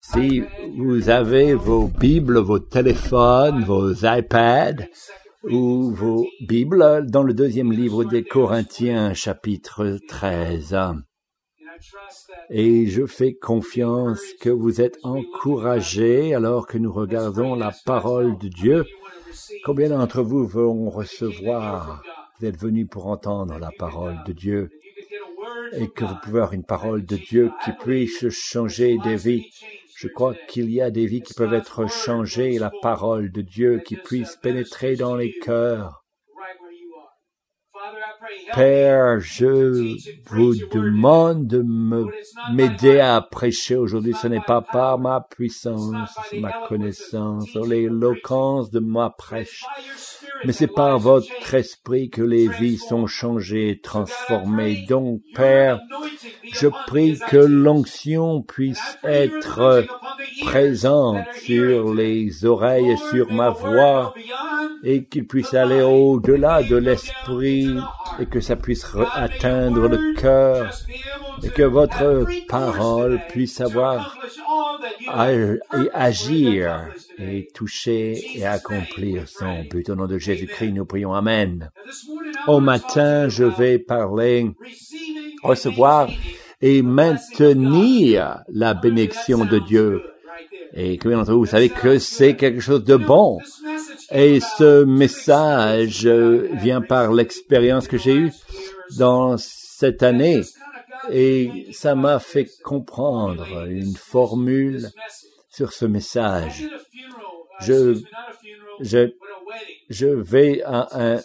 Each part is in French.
Si vous avez vos Bibles, vos téléphones, vos iPads ou vos Bibles dans le deuxième livre des Corinthiens, chapitre 13. Et je fais confiance que vous êtes encouragés alors que nous regardons la parole de Dieu. Combien d'entre vous vont recevoir, vous êtes venus pour entendre la parole de Dieu et que vous pouvez avoir une parole de Dieu qui puisse changer des vies. Je crois qu'il y a des vies qui peuvent être changées, la parole de Dieu qui puisse pénétrer dans les cœurs. Père, je vous demande de m'aider à prêcher aujourd'hui. Ce n'est pas par ma puissance, ma connaissance, l'éloquence de ma prêche, mais c'est par votre esprit que les vies sont changées, transformées. Donc, Père, je prie que l'onction puisse être présente sur les oreilles et sur ma voix et qu'il puisse aller au-delà de l'esprit et que ça puisse atteindre le cœur et que votre parole puisse avoir et agir et toucher et accomplir son but. Au nom de Jésus-Christ, nous prions Amen. Au matin, je vais parler, recevoir et maintenir la bénédiction de Dieu. Et combien d'entre vous savez que c'est quelque chose de bon? Et ce message vient par l'expérience que j'ai eue dans cette année. Et ça m'a fait comprendre une formule sur ce message. Je, je, je vais à un,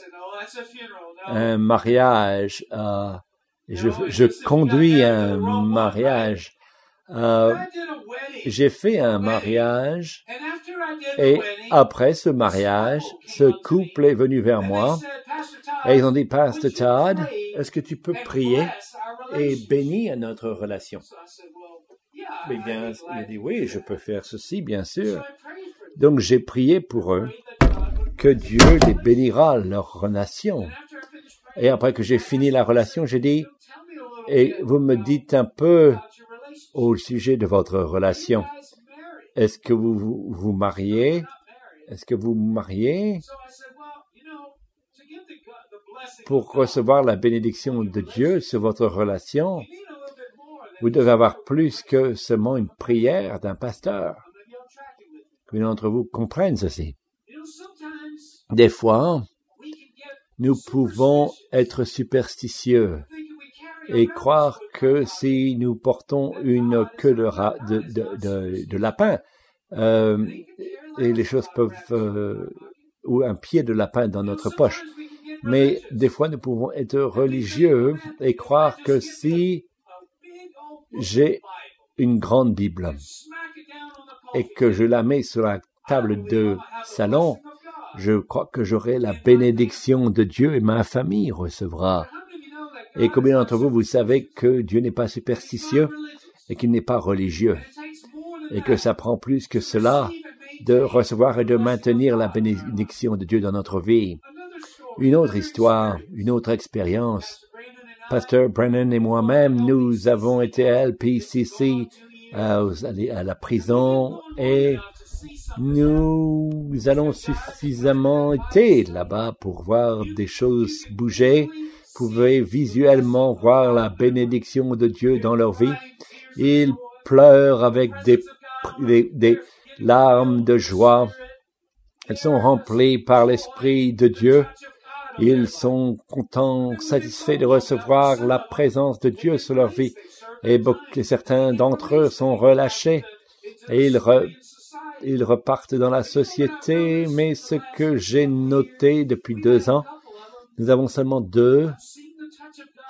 un mariage, euh, je, je conduis un mariage. Euh, j'ai fait un mariage et après ce mariage, ce couple est venu vers moi et ils ont dit, Pasteur Todd, est-ce que tu peux prier et bénir notre relation? Eh bien, il a dit, oui, je peux faire ceci, bien sûr. Donc j'ai prié pour eux. que Dieu les bénira leur relation. Et après que j'ai fini la relation, j'ai dit, et vous me dites un peu au sujet de votre relation. Est-ce que vous vous, mariez? Est-ce que vous vous mariez? Pour recevoir la bénédiction de Dieu sur votre relation, vous devez avoir plus que seulement une prière d'un pasteur. Qu'une d'entre vous comprenne ceci? Des fois, nous pouvons être superstitieux et croire que si nous portons une queue de, de, de, de lapin, euh, et les choses peuvent, euh, ou un pied de lapin dans notre poche. Mais des fois, nous pouvons être religieux et croire que si j'ai une grande Bible et que je la mets sur la table de salon, je crois que j'aurai la bénédiction de Dieu et ma famille recevra. Et combien d'entre vous, vous savez que Dieu n'est pas superstitieux et qu'il n'est pas religieux et que ça prend plus que cela de recevoir et de maintenir la bénédiction de Dieu dans notre vie? Une autre histoire, une autre expérience. Pasteur Brennan et moi-même, nous avons été à LPCC, à, la prison, et nous allons suffisamment été là-bas pour voir des choses bouger, pouvez visuellement voir la bénédiction de Dieu dans leur vie. Ils pleurent avec des, larmes de joie. Elles sont remplies par l'Esprit de Dieu. Ils sont contents, satisfaits de recevoir la présence de Dieu sur leur vie. Et, certains d'entre eux sont relâchés et ils repartent dans la société. Mais ce que j'ai noté depuis deux ans, nous avons seulement deux.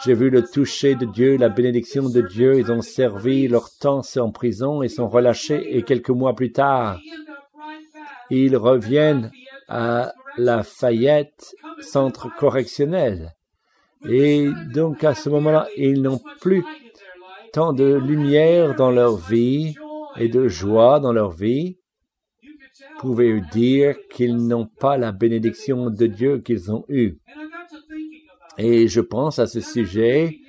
J'ai vu le toucher de Dieu, la bénédiction de Dieu. Ils ont servi leur temps en prison et sont relâchés. Et quelques mois plus tard, ils reviennent à Lafayette, centre correctionnel. Et donc à ce moment-là, ils n'ont plus tant de lumière dans leur vie et de joie dans leur vie. Pouvez dire qu'ils n'ont pas la bénédiction de Dieu qu'ils ont eue? Et je pense à ce sujet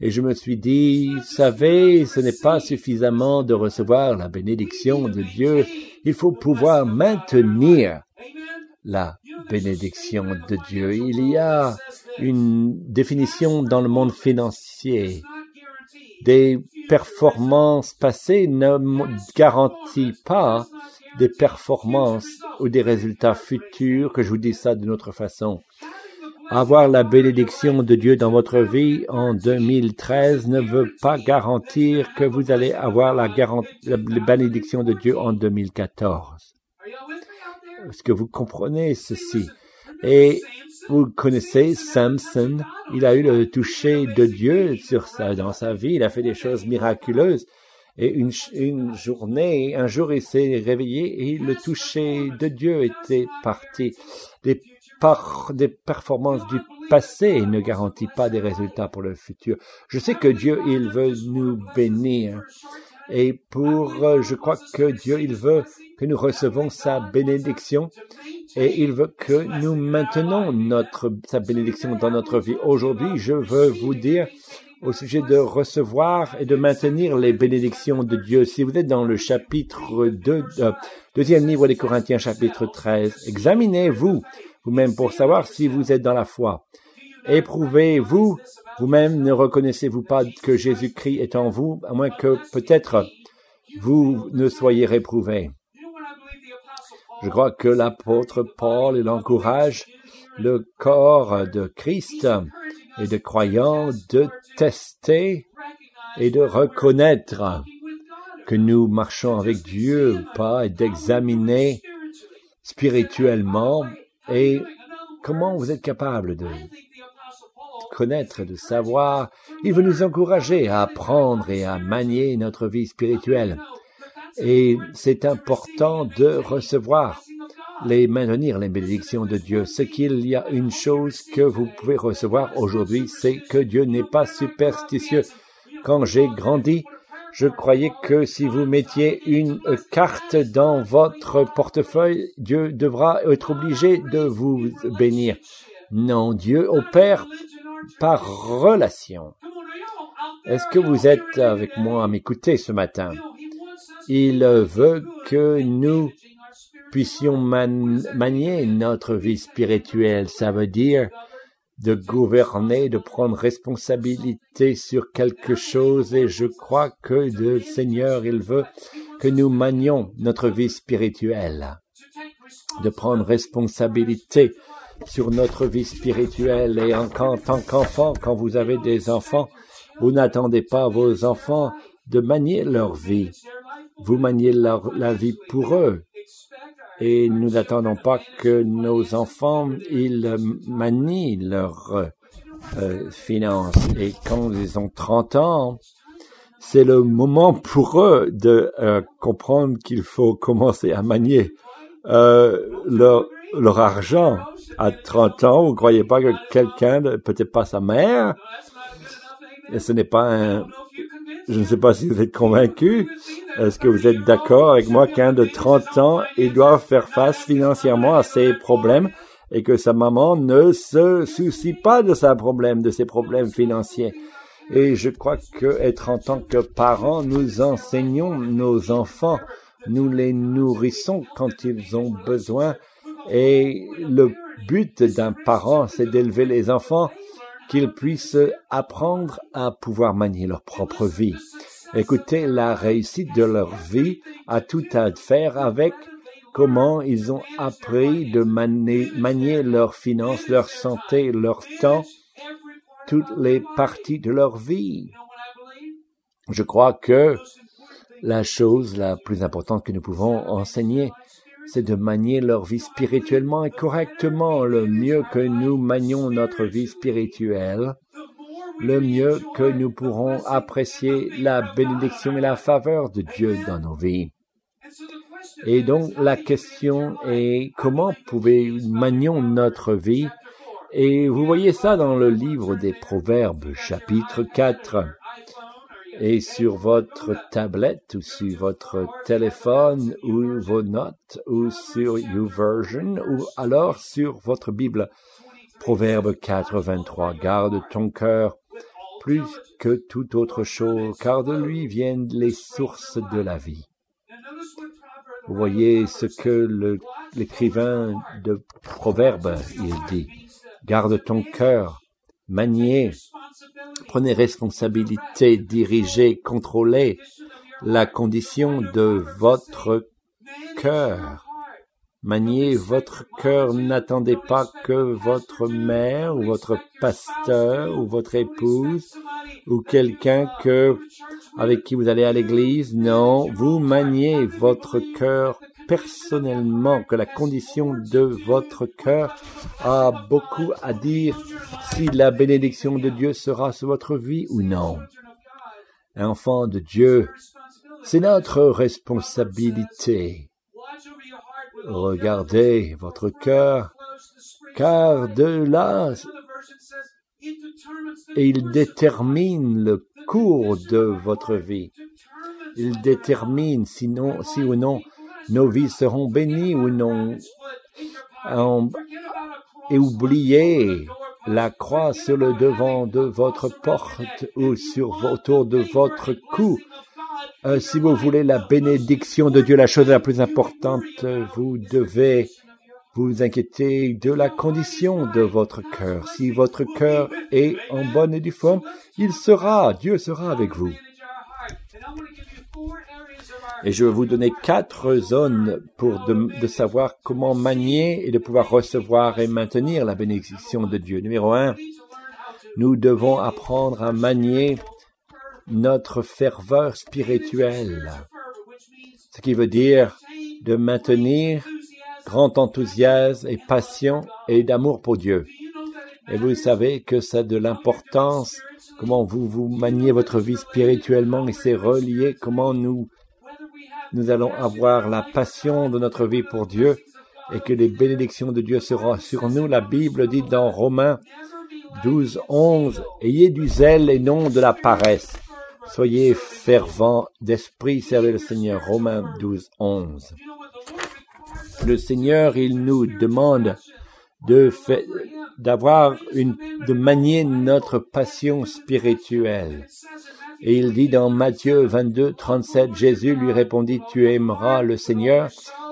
Et je me suis dit, savez, ce n'est pas suffisamment de recevoir la bénédiction de Dieu, il faut pouvoir maintenir la bénédiction de Dieu. Il y a une définition dans le monde financier. Des performances passées ne garantissent pas des performances ou des résultats futurs, que je vous dis ça d'une autre façon. Avoir la bénédiction de Dieu dans votre vie en 2013 ne veut pas garantir que vous allez avoir la, bénédiction de Dieu en 2014. Est-ce que vous comprenez ceci? Et vous connaissez Samson, il a eu le toucher de Dieu sur ça dans sa vie, il a fait des choses miraculeuses. Et une, une journée, un jour, il s'est réveillé et le toucher de Dieu était parti. Par, des performances du passé ne garantit pas des résultats pour le futur. Je sais que Dieu, il veut nous bénir. Et pour, je crois que Dieu, il veut que nous recevons sa bénédiction et il veut que nous maintenons notre, sa bénédiction dans notre vie. Aujourd'hui, je veux vous dire au sujet de recevoir et de maintenir les bénédictions de Dieu. Si vous êtes dans le chapitre 2, euh, deuxième livre des Corinthiens, chapitre 13, examinez-vous vous-même pour savoir si vous êtes dans la foi. Éprouvez-vous vous-même, ne reconnaissez-vous pas que Jésus-Christ est en vous, à moins que peut-être vous ne soyez réprouvé. Je crois que l'apôtre Paul l'encourage le corps de Christ et de croyants de tester et de reconnaître que nous marchons avec Dieu ou pas et d'examiner spirituellement et comment vous êtes capable de connaître, de savoir? Il veut nous encourager à apprendre et à manier notre vie spirituelle. Et c'est important de recevoir les maintenir les bénédictions de Dieu. Ce qu'il y a une chose que vous pouvez recevoir aujourd'hui, c'est que Dieu n'est pas superstitieux. Quand j'ai grandi, je croyais que si vous mettiez une carte dans votre portefeuille, Dieu devra être obligé de vous bénir. Non, Dieu opère par relation. Est-ce que vous êtes avec moi à m'écouter ce matin? Il veut que nous puissions manier notre vie spirituelle. Ça veut dire de gouverner, de prendre responsabilité sur quelque chose et je crois que le Seigneur, il veut que nous manions notre vie spirituelle, de prendre responsabilité sur notre vie spirituelle et en, tant qu'enfant, quand vous avez des enfants, vous n'attendez pas vos enfants de manier leur vie. Vous maniez la vie pour eux et nous n'attendons pas que nos enfants ils manient leurs euh, finances et quand ils ont 30 ans c'est le moment pour eux de euh, comprendre qu'il faut commencer à manier euh, leur, leur argent à 30 ans. Vous ne croyez pas que quelqu'un, peut-être pas sa mère, et ce n'est pas un, je ne sais pas si vous êtes convaincu. Est-ce que vous êtes d'accord avec moi qu'un de 30 ans, il doit faire face financièrement à ses problèmes et que sa maman ne se soucie pas de ses problèmes, de ses problèmes financiers? Et je crois que être en tant que parents, nous enseignons nos enfants, nous les nourrissons quand ils ont besoin. Et le but d'un parent, c'est d'élever les enfants qu'ils puissent apprendre à pouvoir manier leur propre vie. Écoutez, la réussite de leur vie a tout à faire avec comment ils ont appris de manier, manier leurs finances, leur santé, leur temps, toutes les parties de leur vie. Je crois que la chose la plus importante que nous pouvons enseigner, c'est de manier leur vie spirituellement et correctement. Le mieux que nous manions notre vie spirituelle, le mieux que nous pourrons apprécier la bénédiction et la faveur de Dieu dans nos vies. Et donc la question est comment pouvons manions notre vie? Et vous voyez ça dans le livre des Proverbes, chapitre 4 et sur votre tablette ou sur votre téléphone ou vos notes ou sur YouVersion ou alors sur votre Bible. Proverbe 4, 23. Garde ton cœur plus que toute autre chose, car de lui viennent les sources de la vie. Vous voyez ce que l'écrivain de Proverbe, il dit. Garde ton cœur, maniez, prenez responsabilité, dirigez, contrôlez la condition de votre cœur. Maniez votre cœur, n'attendez pas que votre mère ou votre pasteur ou votre épouse ou quelqu'un que, avec qui vous allez à l'église. Non, vous maniez votre cœur personnellement, que la condition de votre cœur a beaucoup à dire si la bénédiction de Dieu sera sur votre vie ou non. Enfant de Dieu, c'est notre responsabilité regardez votre cœur, car de là, il détermine le cours de votre vie. Il détermine sinon, si ou non nos vies seront bénies ou non. Et oubliez la croix sur le devant de votre porte ou sur autour de votre cou euh, si vous voulez la bénédiction de Dieu, la chose la plus importante, vous devez vous inquiéter de la condition de votre cœur. Si votre cœur est en bonne et due forme, il sera, Dieu sera avec vous. Et je vais vous donner quatre zones pour de, de, savoir comment manier et de pouvoir recevoir et maintenir la bénédiction de Dieu. Numéro un, nous devons apprendre à manier notre ferveur spirituelle, ce qui veut dire de maintenir grand enthousiasme et passion et d'amour pour Dieu. Et vous savez que ça a de l'importance, comment vous vous maniez votre vie spirituellement et c'est relié comment nous, nous allons avoir la passion de notre vie pour Dieu et que les bénédictions de Dieu seront sur nous. La Bible dit dans Romains 12, 11, Ayez du zèle et non de la paresse. Soyez fervents d'esprit, servez le Seigneur. Romains 12, 11. Le Seigneur, il nous demande de d'avoir une, de manier notre passion spirituelle. Et il dit dans Matthieu 22, 37, Jésus lui répondit, tu aimeras le Seigneur,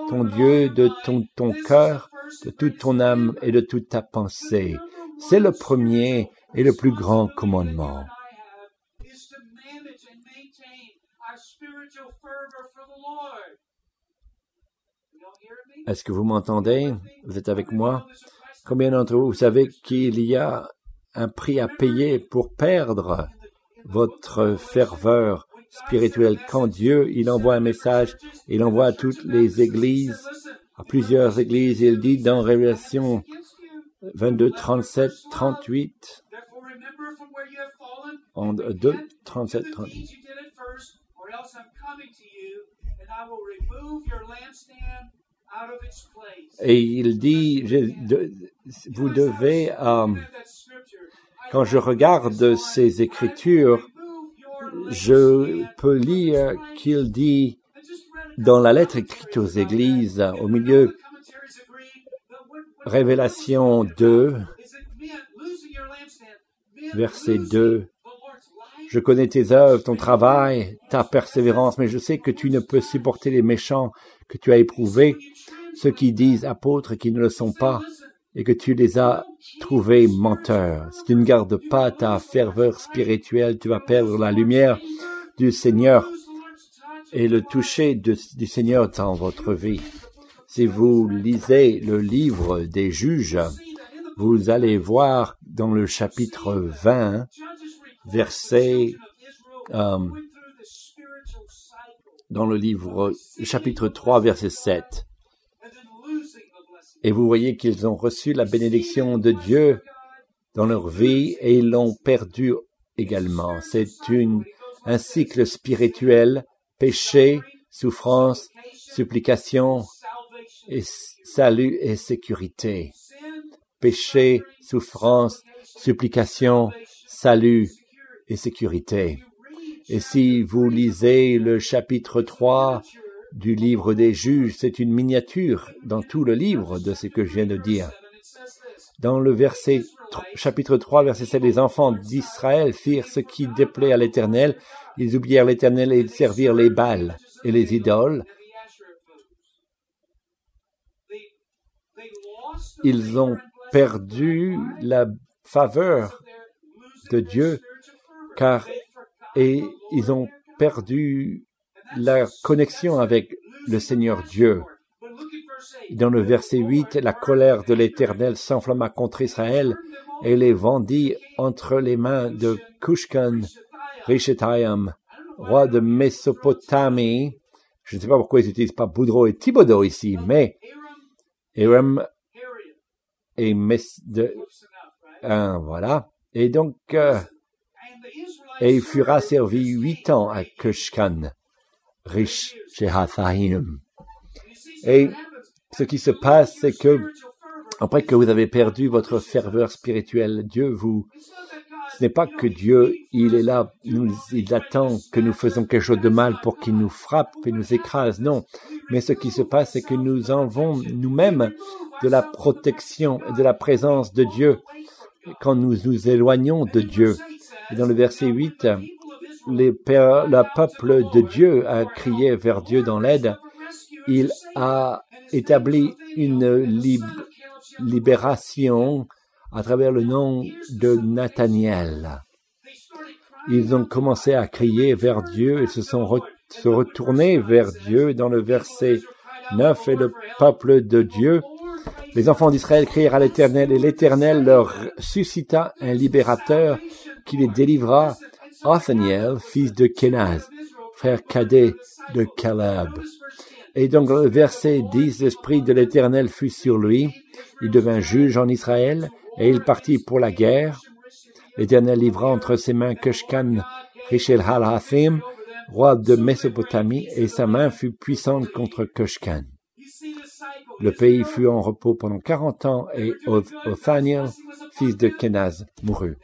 ton Dieu, de ton, ton cœur, de toute ton âme et de toute ta pensée. C'est le premier et le plus grand commandement. Est-ce que vous m'entendez? Vous êtes avec moi? Combien d'entre vous, savez qu'il y a un prix à payer pour perdre votre ferveur spirituelle quand Dieu, il envoie un message, il envoie à toutes les églises, à plusieurs églises, il dit dans Révélation 22, 37, 38, en 2, 37, 38. Et il dit, vous devez, euh, quand je regarde ces écritures, je peux lire qu'il dit dans la lettre écrite aux églises, au milieu, Révélation 2, verset 2, je connais tes œuvres, ton travail, ta persévérance, mais je sais que tu ne peux supporter les méchants que tu as éprouvés, ceux qui disent apôtres qui ne le sont pas, et que tu les as trouvés menteurs. Si tu ne gardes pas ta ferveur spirituelle, tu vas perdre la lumière du Seigneur et le toucher du Seigneur dans votre vie. Si vous lisez le livre des juges, vous allez voir dans le chapitre 20 verset euh, dans le livre chapitre 3 verset 7. Et vous voyez qu'ils ont reçu la bénédiction de Dieu dans leur vie et ils l'ont perdu également. C'est une, un cycle spirituel, péché, souffrance, supplication, et salut et sécurité. Péché, souffrance, supplication, salut et sécurité. Et si vous lisez le chapitre 3 du livre des juges, c'est une miniature dans tout le livre de ce que je viens de dire. Dans le verset chapitre 3, verset 7, les enfants d'Israël firent ce qui déplaît à l'Éternel. Ils oublièrent l'Éternel et servirent les Baals et les idoles. Ils ont perdu la faveur de Dieu car et ils ont perdu la connexion avec le Seigneur Dieu. Dans le verset 8, la colère de l'Éternel s'enflamma contre Israël et les vendit entre les mains de Kushkan Rishetayam, roi de Mésopotamie. Je ne sais pas pourquoi ils n'utilisent pas Boudreau et Thibodeau ici, mais Hiram et Mes de, voilà. Et donc, euh, et il fura servi huit ans à Kushkan, riche chez Et ce qui se passe, c'est que après que vous avez perdu votre ferveur spirituelle, Dieu vous, ce n'est pas que Dieu, il est là, il attend que nous faisons quelque chose de mal pour qu'il nous frappe et nous écrase, non. Mais ce qui se passe, c'est que nous enlevons nous-mêmes de la protection et de la présence de Dieu quand nous nous éloignons de Dieu. Et dans le verset 8, les le peuple de Dieu a crié vers Dieu dans l'aide. Il a établi une libération à travers le nom de Nathaniel. Ils ont commencé à crier vers Dieu et se sont retournés vers Dieu dans le verset 9 et le peuple de Dieu. Les enfants d'Israël crièrent à l'Éternel et l'Éternel leur suscita un libérateur qui les délivra, Othniel, fils de Kenaz, frère cadet de Caleb. Et donc, le verset 10, l'Esprit de l'Éternel fut sur lui. Il devint juge en Israël et il partit pour la guerre. L'Éternel livra entre ses mains Kushkan Richel Halathim, roi de Mésopotamie, et sa main fut puissante contre Kushkan. Le pays fut en repos pendant quarante ans et Othaniel, fils de Kenaz, mourut.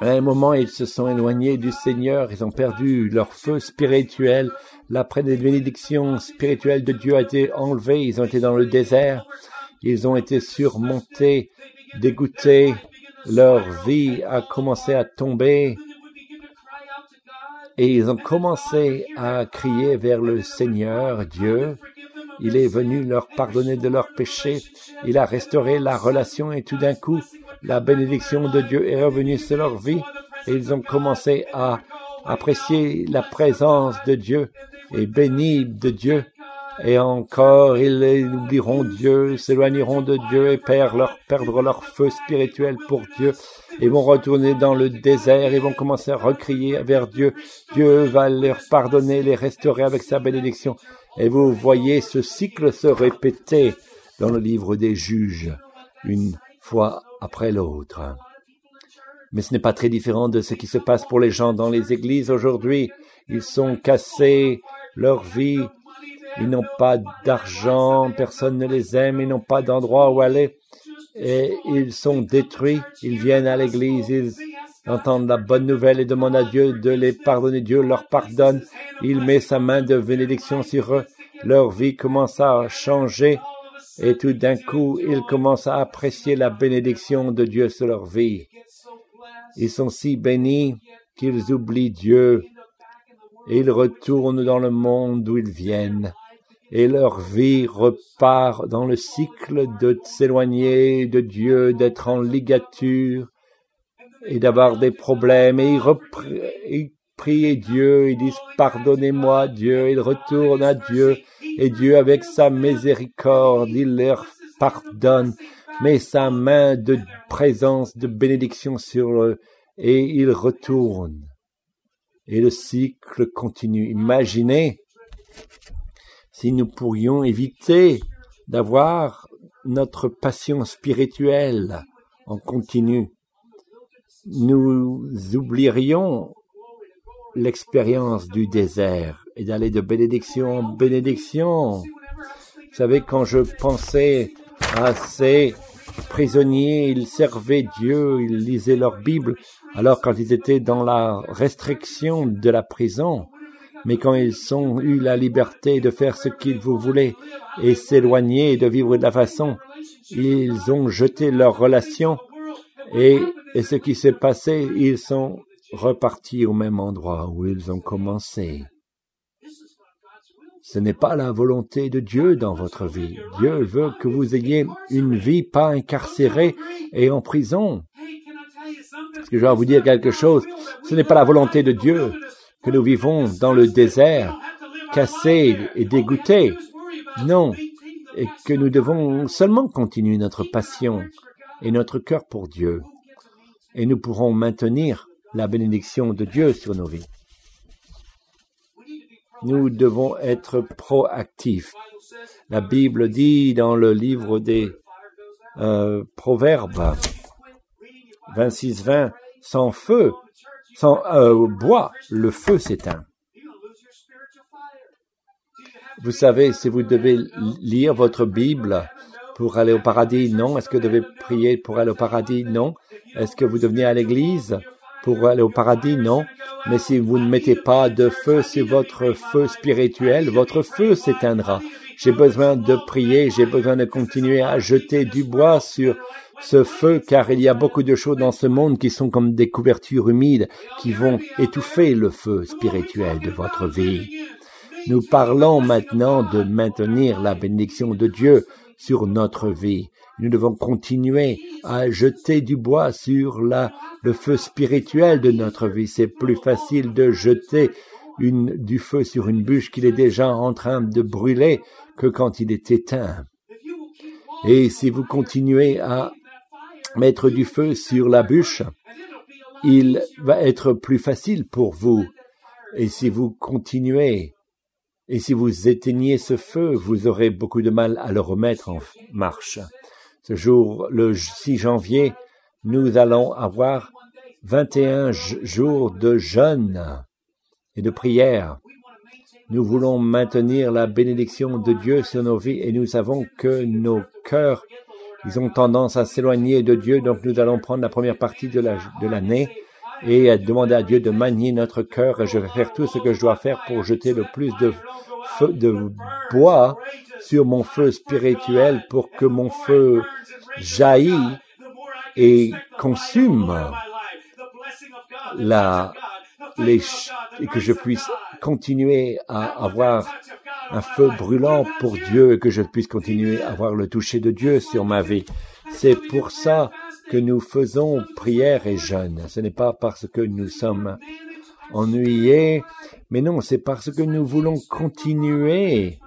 À un moment, ils se sont éloignés du Seigneur, ils ont perdu leur feu spirituel, la bénédiction spirituelle de Dieu a été enlevée, ils ont été dans le désert, ils ont été surmontés, dégoûtés, leur vie a commencé à tomber, et ils ont commencé à crier vers le Seigneur Dieu. Il est venu leur pardonner de leurs péchés, il a restauré la relation et tout d'un coup, la bénédiction de Dieu est revenue sur leur vie et ils ont commencé à apprécier la présence de Dieu et bénir de Dieu. Et encore, ils oublieront Dieu, s'éloigneront de Dieu et perdre leur, feu spirituel pour Dieu. Et vont retourner dans le désert et vont commencer à recrier vers Dieu. Dieu va leur pardonner, les restaurer avec sa bénédiction. Et vous voyez ce cycle se répéter dans le livre des juges, une fois après l'autre. Mais ce n'est pas très différent de ce qui se passe pour les gens dans les églises aujourd'hui. Ils sont cassés, leur vie, ils n'ont pas d'argent, personne ne les aime, ils n'ont pas d'endroit où aller, et ils sont détruits, ils viennent à l'église, ils entendent la bonne nouvelle et demandent à Dieu de les pardonner. Dieu leur pardonne, il met sa main de bénédiction sur eux, leur vie commence à changer, et tout d'un coup, ils commencent à apprécier la bénédiction de Dieu sur leur vie. Ils sont si bénis qu'ils oublient Dieu. Et ils retournent dans le monde d'où ils viennent. Et leur vie repart dans le cycle de s'éloigner de Dieu, d'être en ligature et d'avoir des problèmes. Et prient Dieu, ils disent pardonnez-moi Dieu, ils retournent à Dieu et Dieu, avec sa miséricorde, il leur pardonne, met sa main de présence, de bénédiction sur eux, et ils retournent. Et le cycle continue. Imaginez si nous pourrions éviter d'avoir notre passion spirituelle en continu. Nous oublierions l'expérience du désert et d'aller de bénédiction en bénédiction. Vous savez, quand je pensais à ces prisonniers, ils servaient Dieu, ils lisaient leur Bible, alors quand ils étaient dans la restriction de la prison, mais quand ils ont eu la liberté de faire ce qu'ils voulaient et s'éloigner et de vivre de la façon, ils ont jeté leur relation et, et ce qui s'est passé, ils sont repartis au même endroit où ils ont commencé. Ce n'est pas la volonté de Dieu dans votre vie. Dieu veut que vous ayez une vie pas incarcérée et en prison. Est-ce que je vais vous dire quelque chose Ce n'est pas la volonté de Dieu que nous vivons dans le désert, cassés et dégoûtés. Non, et que nous devons seulement continuer notre passion et notre cœur pour Dieu. Et nous pourrons maintenir la bénédiction de Dieu sur nos vies. Nous devons être proactifs. La Bible dit dans le livre des euh, Proverbes 26-20, sans feu, sans euh, bois, le feu s'éteint. Vous savez, si vous devez lire votre Bible pour aller au paradis, non. Est-ce que vous devez prier pour aller au paradis, non. Est-ce que vous devenez à l'église pour aller au paradis, non. Mais si vous ne mettez pas de feu sur votre feu spirituel, votre feu s'éteindra. J'ai besoin de prier, j'ai besoin de continuer à jeter du bois sur ce feu, car il y a beaucoup de choses dans ce monde qui sont comme des couvertures humides qui vont étouffer le feu spirituel de votre vie. Nous parlons maintenant de maintenir la bénédiction de Dieu sur notre vie. Nous devons continuer à jeter du bois sur le feu spirituel de notre vie. C'est plus facile de jeter du feu sur une bûche qu'il est déjà en train de brûler que quand il est éteint. Et si vous continuez à mettre du feu sur la bûche, il va être plus facile pour vous. Et si vous continuez, et si vous éteignez ce feu, vous aurez beaucoup de mal à le remettre en marche. Ce jour, le 6 janvier, nous allons avoir 21 jours de jeûne et de prière. Nous voulons maintenir la bénédiction de Dieu sur nos vies et nous savons que nos cœurs, ils ont tendance à s'éloigner de Dieu. Donc nous allons prendre la première partie de l'année et demander à Dieu de manier notre cœur et je vais faire tout ce que je dois faire pour jeter le plus de bois sur mon feu spirituel pour que mon feu jaillit et consume la, les, et que je puisse continuer à avoir un feu brûlant pour Dieu et que je puisse continuer à avoir le toucher de Dieu sur ma vie. C'est pour ça que nous faisons prière et jeûne. Ce n'est pas parce que nous sommes ennuyés, mais non, c'est parce que nous voulons continuer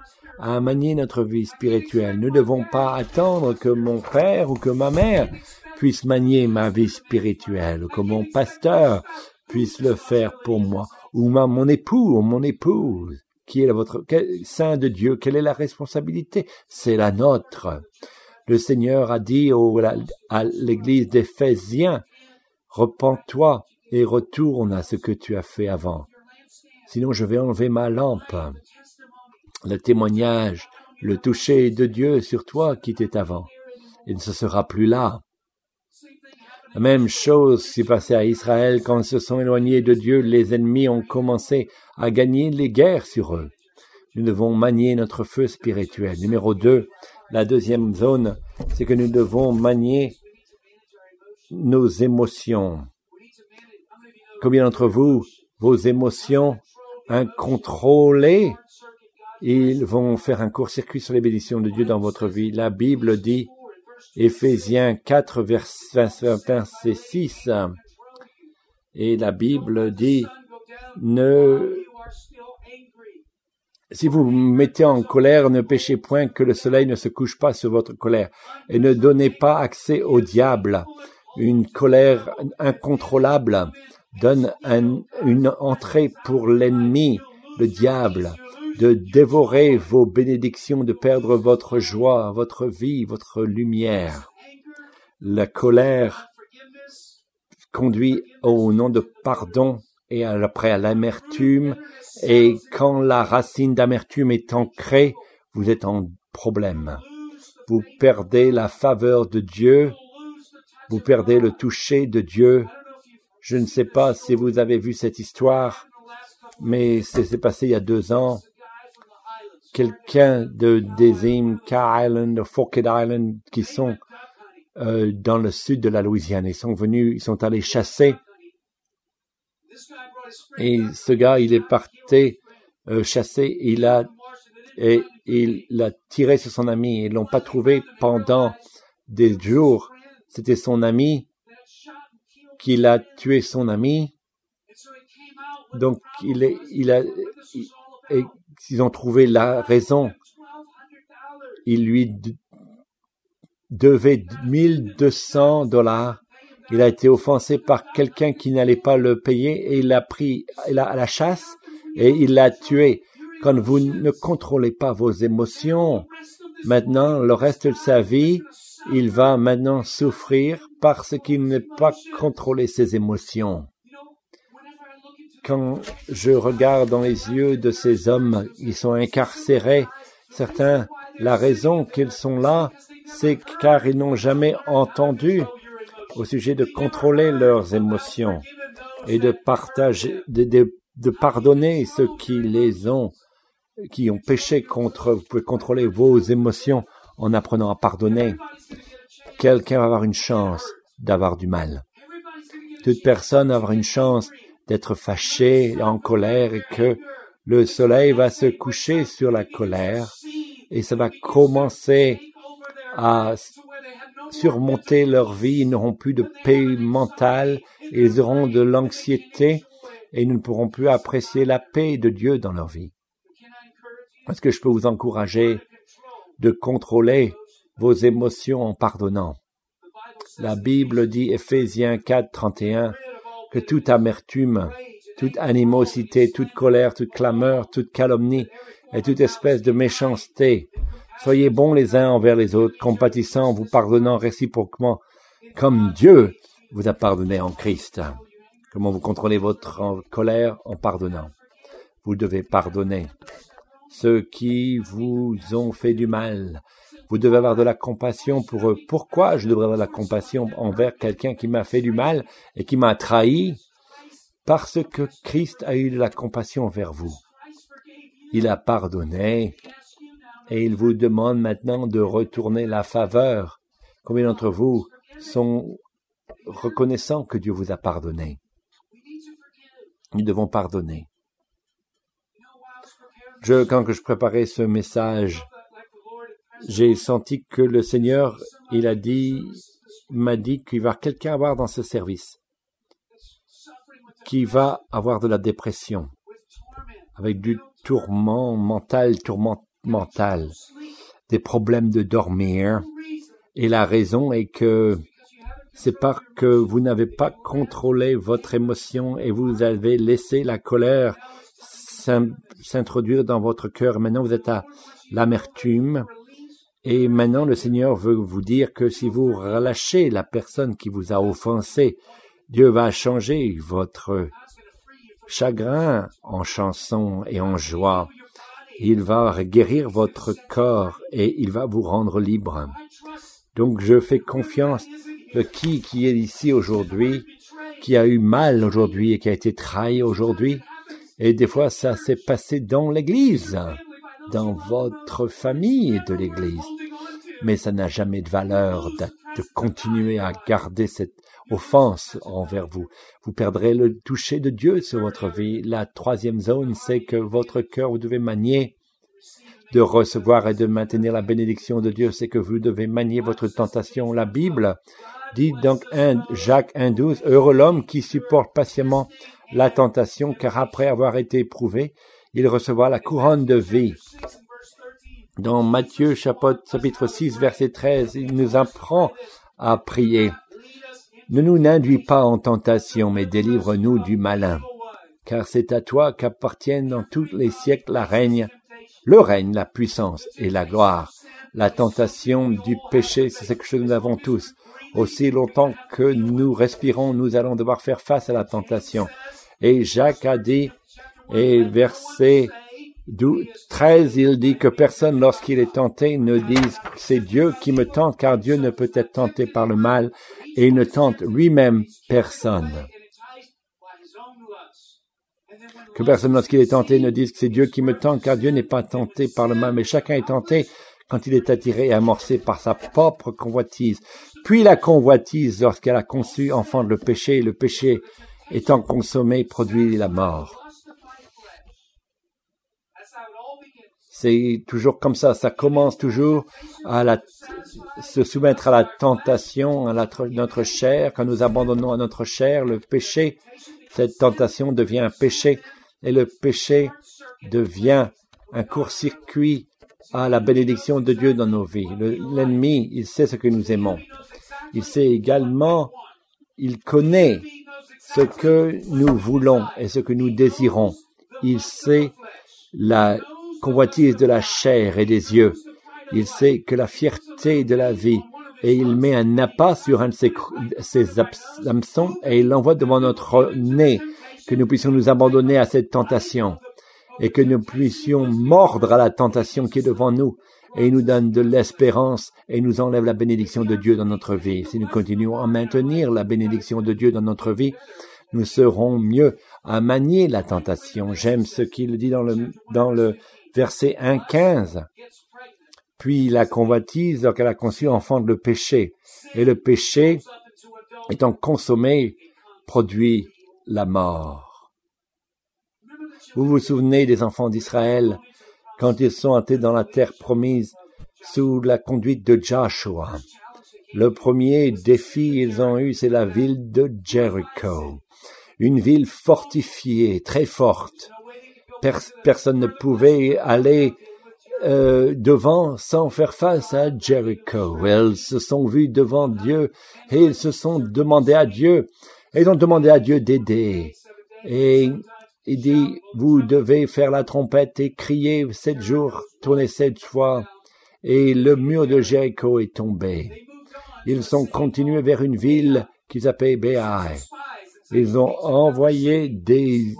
à manier notre vie spirituelle. Nous ne devons pas attendre que mon père ou que ma mère puisse manier ma vie spirituelle, que mon pasteur puisse le faire pour moi, ou mon époux ou mon épouse. Qui est votre saint de Dieu Quelle est la responsabilité? C'est la nôtre. Le Seigneur a dit à l'église d'Éphésiens, repens-toi et retourne à ce que tu as fait avant. Sinon je vais enlever ma lampe le témoignage, le toucher de Dieu sur toi qui était avant. Il ne se sera plus là. La même chose s'est passée à Israël quand ils se sont éloignés de Dieu, les ennemis ont commencé à gagner les guerres sur eux. Nous devons manier notre feu spirituel. Numéro deux, la deuxième zone, c'est que nous devons manier nos émotions. Combien d'entre vous, vos émotions incontrôlées ils vont faire un court-circuit sur les bénédictions de Dieu dans votre vie. La Bible dit, Éphésiens 4, verset 6, et la Bible dit, ne, si vous vous mettez en colère, ne péchez point que le soleil ne se couche pas sur votre colère, et ne donnez pas accès au diable. Une colère incontrôlable donne une entrée pour l'ennemi, le diable de dévorer vos bénédictions, de perdre votre joie, votre vie, votre lumière. La colère conduit au nom de pardon et après à l'amertume, et quand la racine d'amertume est ancrée, vous êtes en problème. Vous perdez la faveur de Dieu, vous perdez le toucher de Dieu. Je ne sais pas si vous avez vu cette histoire mais c'est passé il y a deux ans. Quelqu'un de des îles Car Island, de Forked Island, qui sont euh, dans le sud de la Louisiane. Ils sont venus, ils sont allés chasser. Et ce gars, il est parti euh, chasser. Il a et il l'a tiré sur son ami. Ils l'ont pas trouvé pendant des jours. C'était son ami qui l'a tué son ami. Donc il est, il a, et ils ont trouvé la raison. Il lui devait 1200 dollars. Il a été offensé par quelqu'un qui n'allait pas le payer et il l'a pris à la chasse et il l'a tué. Quand vous ne contrôlez pas vos émotions, maintenant, le reste de sa vie, il va maintenant souffrir parce qu'il n'a pas contrôlé ses émotions. Quand je regarde dans les yeux de ces hommes, ils sont incarcérés, certains, la raison qu'ils sont là, c'est car ils n'ont jamais entendu au sujet de contrôler leurs émotions et de partager, de, pardonner ceux qui les ont, qui ont péché contre, vous pouvez contrôler vos émotions en apprenant à pardonner. Quelqu'un va avoir une chance d'avoir du mal. Toute personne va avoir une chance d'être fâché, en colère, et que le soleil va se coucher sur la colère, et ça va commencer à surmonter leur vie, ils n'auront plus de paix mentale, ils auront de l'anxiété, et ils ne pourront plus apprécier la paix de Dieu dans leur vie. Est-ce que je peux vous encourager de contrôler vos émotions en pardonnant? La Bible dit, Ephésiens 4, 31, que toute amertume, toute animosité, toute colère, toute clameur, toute calomnie et toute espèce de méchanceté, soyez bons les uns envers les autres, compatissants, vous pardonnant réciproquement, comme Dieu vous a pardonné en Christ. Comment vous contrôlez votre colère en pardonnant? Vous devez pardonner ceux qui vous ont fait du mal. Vous devez avoir de la compassion pour eux. Pourquoi je devrais avoir de la compassion envers quelqu'un qui m'a fait du mal et qui m'a trahi? Parce que Christ a eu de la compassion envers vous. Il a pardonné et il vous demande maintenant de retourner la faveur. Combien d'entre vous sont reconnaissants que Dieu vous a pardonné? Nous devons pardonner. Je, quand je préparais ce message, j'ai senti que le Seigneur, il a dit, m'a dit qu'il va quelqu'un avoir dans ce service qui va avoir de la dépression, avec du tourment mental, tourment mental, des problèmes de dormir. Et la raison est que c'est parce que vous n'avez pas contrôlé votre émotion et vous avez laissé la colère s'introduire dans votre cœur. Maintenant, vous êtes à l'amertume. Et maintenant, le Seigneur veut vous dire que si vous relâchez la personne qui vous a offensé, Dieu va changer votre chagrin en chanson et en joie. Il va guérir votre corps et il va vous rendre libre. Donc je fais confiance qui qui est ici aujourd'hui, qui a eu mal aujourd'hui et qui a été trahi aujourd'hui. Et des fois, ça s'est passé dans l'Église, dans votre famille de l'Église. Mais ça n'a jamais de valeur de, continuer à garder cette offense envers vous. Vous perdrez le toucher de Dieu sur votre vie. La troisième zone, c'est que votre cœur, vous devez manier de recevoir et de maintenir la bénédiction de Dieu, c'est que vous devez manier votre tentation. La Bible Dit donc un, Jacques 1.12, Heureux l'homme qui supporte patiemment la tentation, car après avoir été éprouvé, il recevra la couronne de vie. Dans Matthieu chapitre 6, verset 13, il nous apprend à prier. Ne nous n'induis pas en tentation, mais délivre-nous du malin. Car c'est à toi qu'appartiennent dans tous les siècles la règne, le règne, la puissance et la gloire. La tentation du péché, c'est ce que nous avons tous. Aussi longtemps que nous respirons, nous allons devoir faire face à la tentation. Et Jacques a dit, et verset 13, il dit que personne, lorsqu'il est tenté, ne dise c'est Dieu qui me tente, car Dieu ne peut être tenté par le mal, et il ne tente lui-même personne. Que personne lorsqu'il est tenté ne dise que c'est Dieu qui me tente, car Dieu n'est pas tenté par le mal, mais chacun est tenté quand il est attiré et amorcé par sa propre convoitise. Puis la convoitise, lorsqu'elle a conçu, enfant le péché, le péché étant consommé, produit la mort. C'est toujours comme ça. Ça commence toujours à se soumettre à la tentation, à notre chair. Quand nous abandonnons à notre chair le péché, cette tentation devient un péché et le péché devient un court-circuit à la bénédiction de Dieu dans nos vies. L'ennemi, il sait ce que nous aimons. Il sait également, il connaît ce que nous voulons et ce que nous désirons. Il sait la convoitise de la chair et des yeux. Il sait que la fierté de la vie, et il met un appât sur un de ses, ses hameçons et il l'envoie devant notre nez, que nous puissions nous abandonner à cette tentation et que nous puissions mordre à la tentation qui est devant nous et il nous donne de l'espérance et nous enlève la bénédiction de Dieu dans notre vie. Si nous continuons à maintenir la bénédiction de Dieu dans notre vie, nous serons mieux à manier la tentation. J'aime ce qu'il dit dans le, dans le verset 1.15. Puis la convoitise, lorsqu'elle a conçu, enfante le péché. Et le péché, étant consommé, produit la mort. Vous vous souvenez des enfants d'Israël quand ils sont entrés dans la terre promise sous la conduite de Joshua? Le premier défi ils ont eu, c'est la ville de Jericho. Une ville fortifiée, très forte, personne ne pouvait aller euh, devant sans faire face à Jericho. Elles se sont vues devant Dieu et ils se sont demandé à Dieu. Et ils ont demandé à Dieu d'aider. Et il dit, vous devez faire la trompette et crier sept jours, tourner sept fois. Et le mur de Jericho est tombé. Ils sont continués vers une ville qu'ils appellent Béaï. Ils ont envoyé des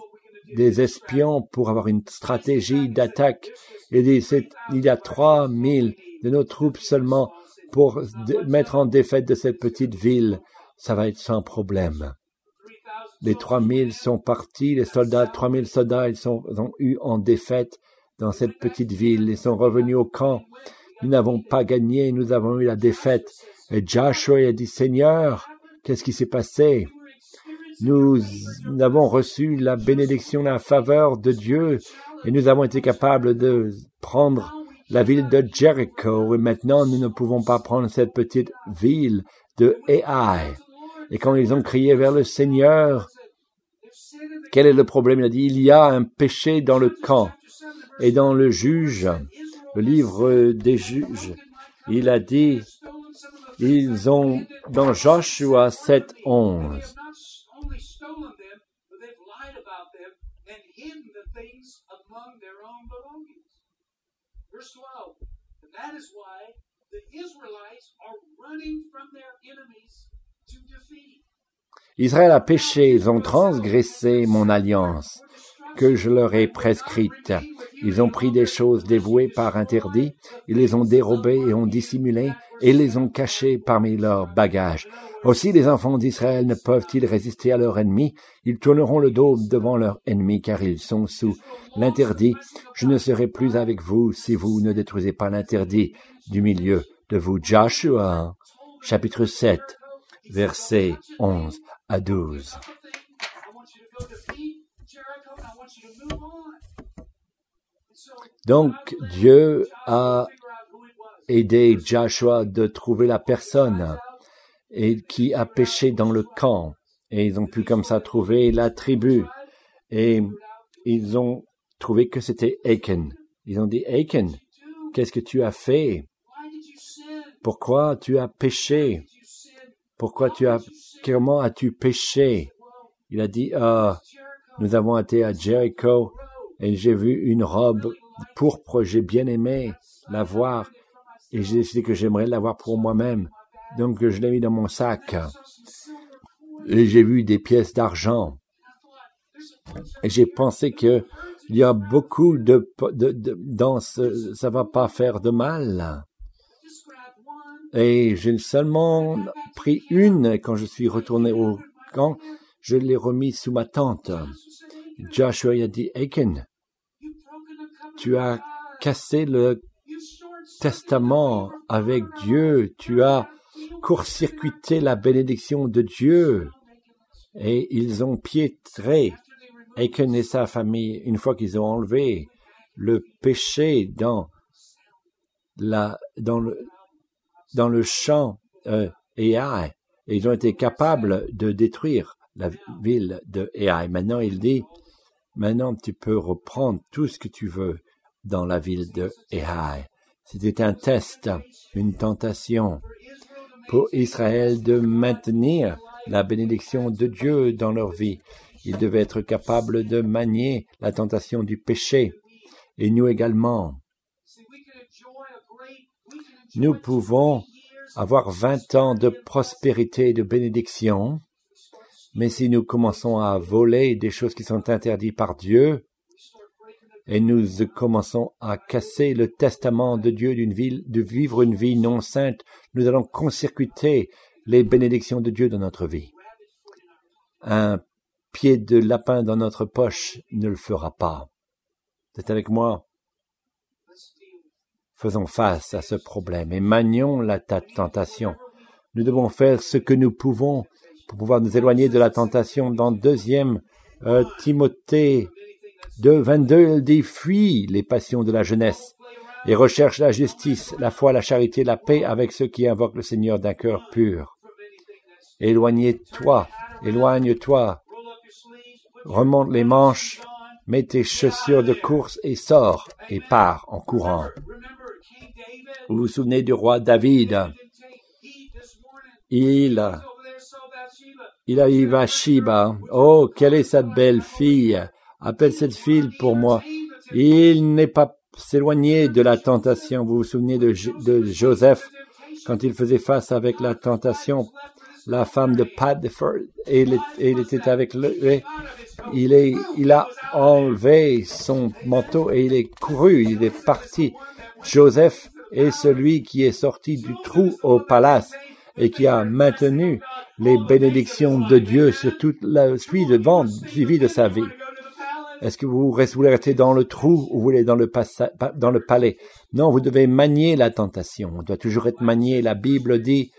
des espions pour avoir une stratégie d'attaque. Dit, il y a trois mille de nos troupes seulement pour mettre en défaite de cette petite ville. Ça va être sans problème. Les trois mille sont partis, les soldats, trois mille soldats, ils, sont, ont eu en défaite dans cette petite ville. Ils sont revenus au camp. Nous n'avons pas gagné, nous avons eu la défaite. Et Joshua a dit, Seigneur, qu'est-ce qui s'est passé? Nous avons reçu la bénédiction, la faveur de Dieu, et nous avons été capables de prendre la ville de Jericho, et maintenant nous ne pouvons pas prendre cette petite ville de Ai. Et quand ils ont crié vers le Seigneur, quel est le problème? Il a dit, il y a un péché dans le camp. Et dans le juge, le livre des juges, il a dit, ils ont, dans Joshua 7, 11, Israël a péché, ils ont transgressé mon alliance que je leur ai prescrite. Ils ont pris des choses dévouées par interdit, ils les ont dérobées et ont dissimulées, et les ont cachées parmi leurs bagages. Aussi les enfants d'Israël ne peuvent-ils résister à leur ennemi, ils tourneront le dos devant leur ennemi, car ils sont sous l'interdit. Je ne serai plus avec vous si vous ne détruisez pas l'interdit du milieu de vous. Joshua, chapitre 7, versets 11 à 12. Donc Dieu a aidé Joshua de trouver la personne et qui a péché dans le camp. Et ils ont pu comme ça trouver la tribu. Et ils ont trouvé que c'était Achan. Ils ont dit, Achan, qu'est-ce que tu as fait? Pourquoi tu as péché? Pourquoi tu as, comment as-tu péché? Il a dit, ah, nous avons été à Jericho et j'ai vu une robe pourpre, j'ai bien aimé la voir et j'ai décidé que j'aimerais l'avoir pour moi-même. Donc je l'ai mis dans mon sac et j'ai vu des pièces d'argent et j'ai pensé que il y a beaucoup de, de, de dans ce, ça va pas faire de mal. Et j'ai seulement pris une quand je suis retourné au camp, je l'ai remis sous ma tente. Joshua a dit, Aiken, tu as cassé le testament avec Dieu, tu as court-circuité la bénédiction de Dieu. Et ils ont piétré Aiken et sa famille, une fois qu'ils ont enlevé le péché dans la, dans le, dans le champ euh, et ils ont été capables de détruire la ville de Ai. Maintenant, il dit, maintenant tu peux reprendre tout ce que tu veux dans la ville de Ai. C'était un test, une tentation pour Israël de maintenir la bénédiction de Dieu dans leur vie. Ils devaient être capables de manier la tentation du péché. Et nous également. Nous pouvons avoir vingt ans de prospérité et de bénédiction, mais si nous commençons à voler des choses qui sont interdites par Dieu, et nous commençons à casser le testament de Dieu d'une ville, de vivre une vie non sainte, nous allons concircuiter les bénédictions de Dieu dans notre vie. Un pied de lapin dans notre poche ne le fera pas. C'est avec moi. Faisons face à ce problème et manions la tentation. Nous devons faire ce que nous pouvons pour pouvoir nous éloigner de la tentation. Dans deuxième euh, Timothée 2, 22, il dit fuis les passions de la jeunesse et recherche la justice, la foi, la charité, la paix avec ceux qui invoquent le Seigneur d'un cœur pur. Éloignez-toi, éloigne-toi, remonte les manches, mets tes chaussures de course et sors et pars en courant. Vous vous souvenez du roi David? Il, il arrive à Shiba. Oh, quelle est cette belle fille Appelle cette fille pour moi. Il n'est pas s'éloigné de la tentation. Vous vous souvenez de, Joseph quand il faisait face avec la tentation, la femme de Potiphar, et il, était avec le, il il a enlevé son manteau et il est couru, il est parti. Joseph est celui qui est sorti du trou au palace et qui a maintenu les bénédictions de Dieu sur toute la suite de suivi de sa vie. Est-ce que vous voulez rester dans le trou ou vous voulez dans le, dans le palais? Non, vous devez manier la tentation. On doit toujours être manié. La Bible dit,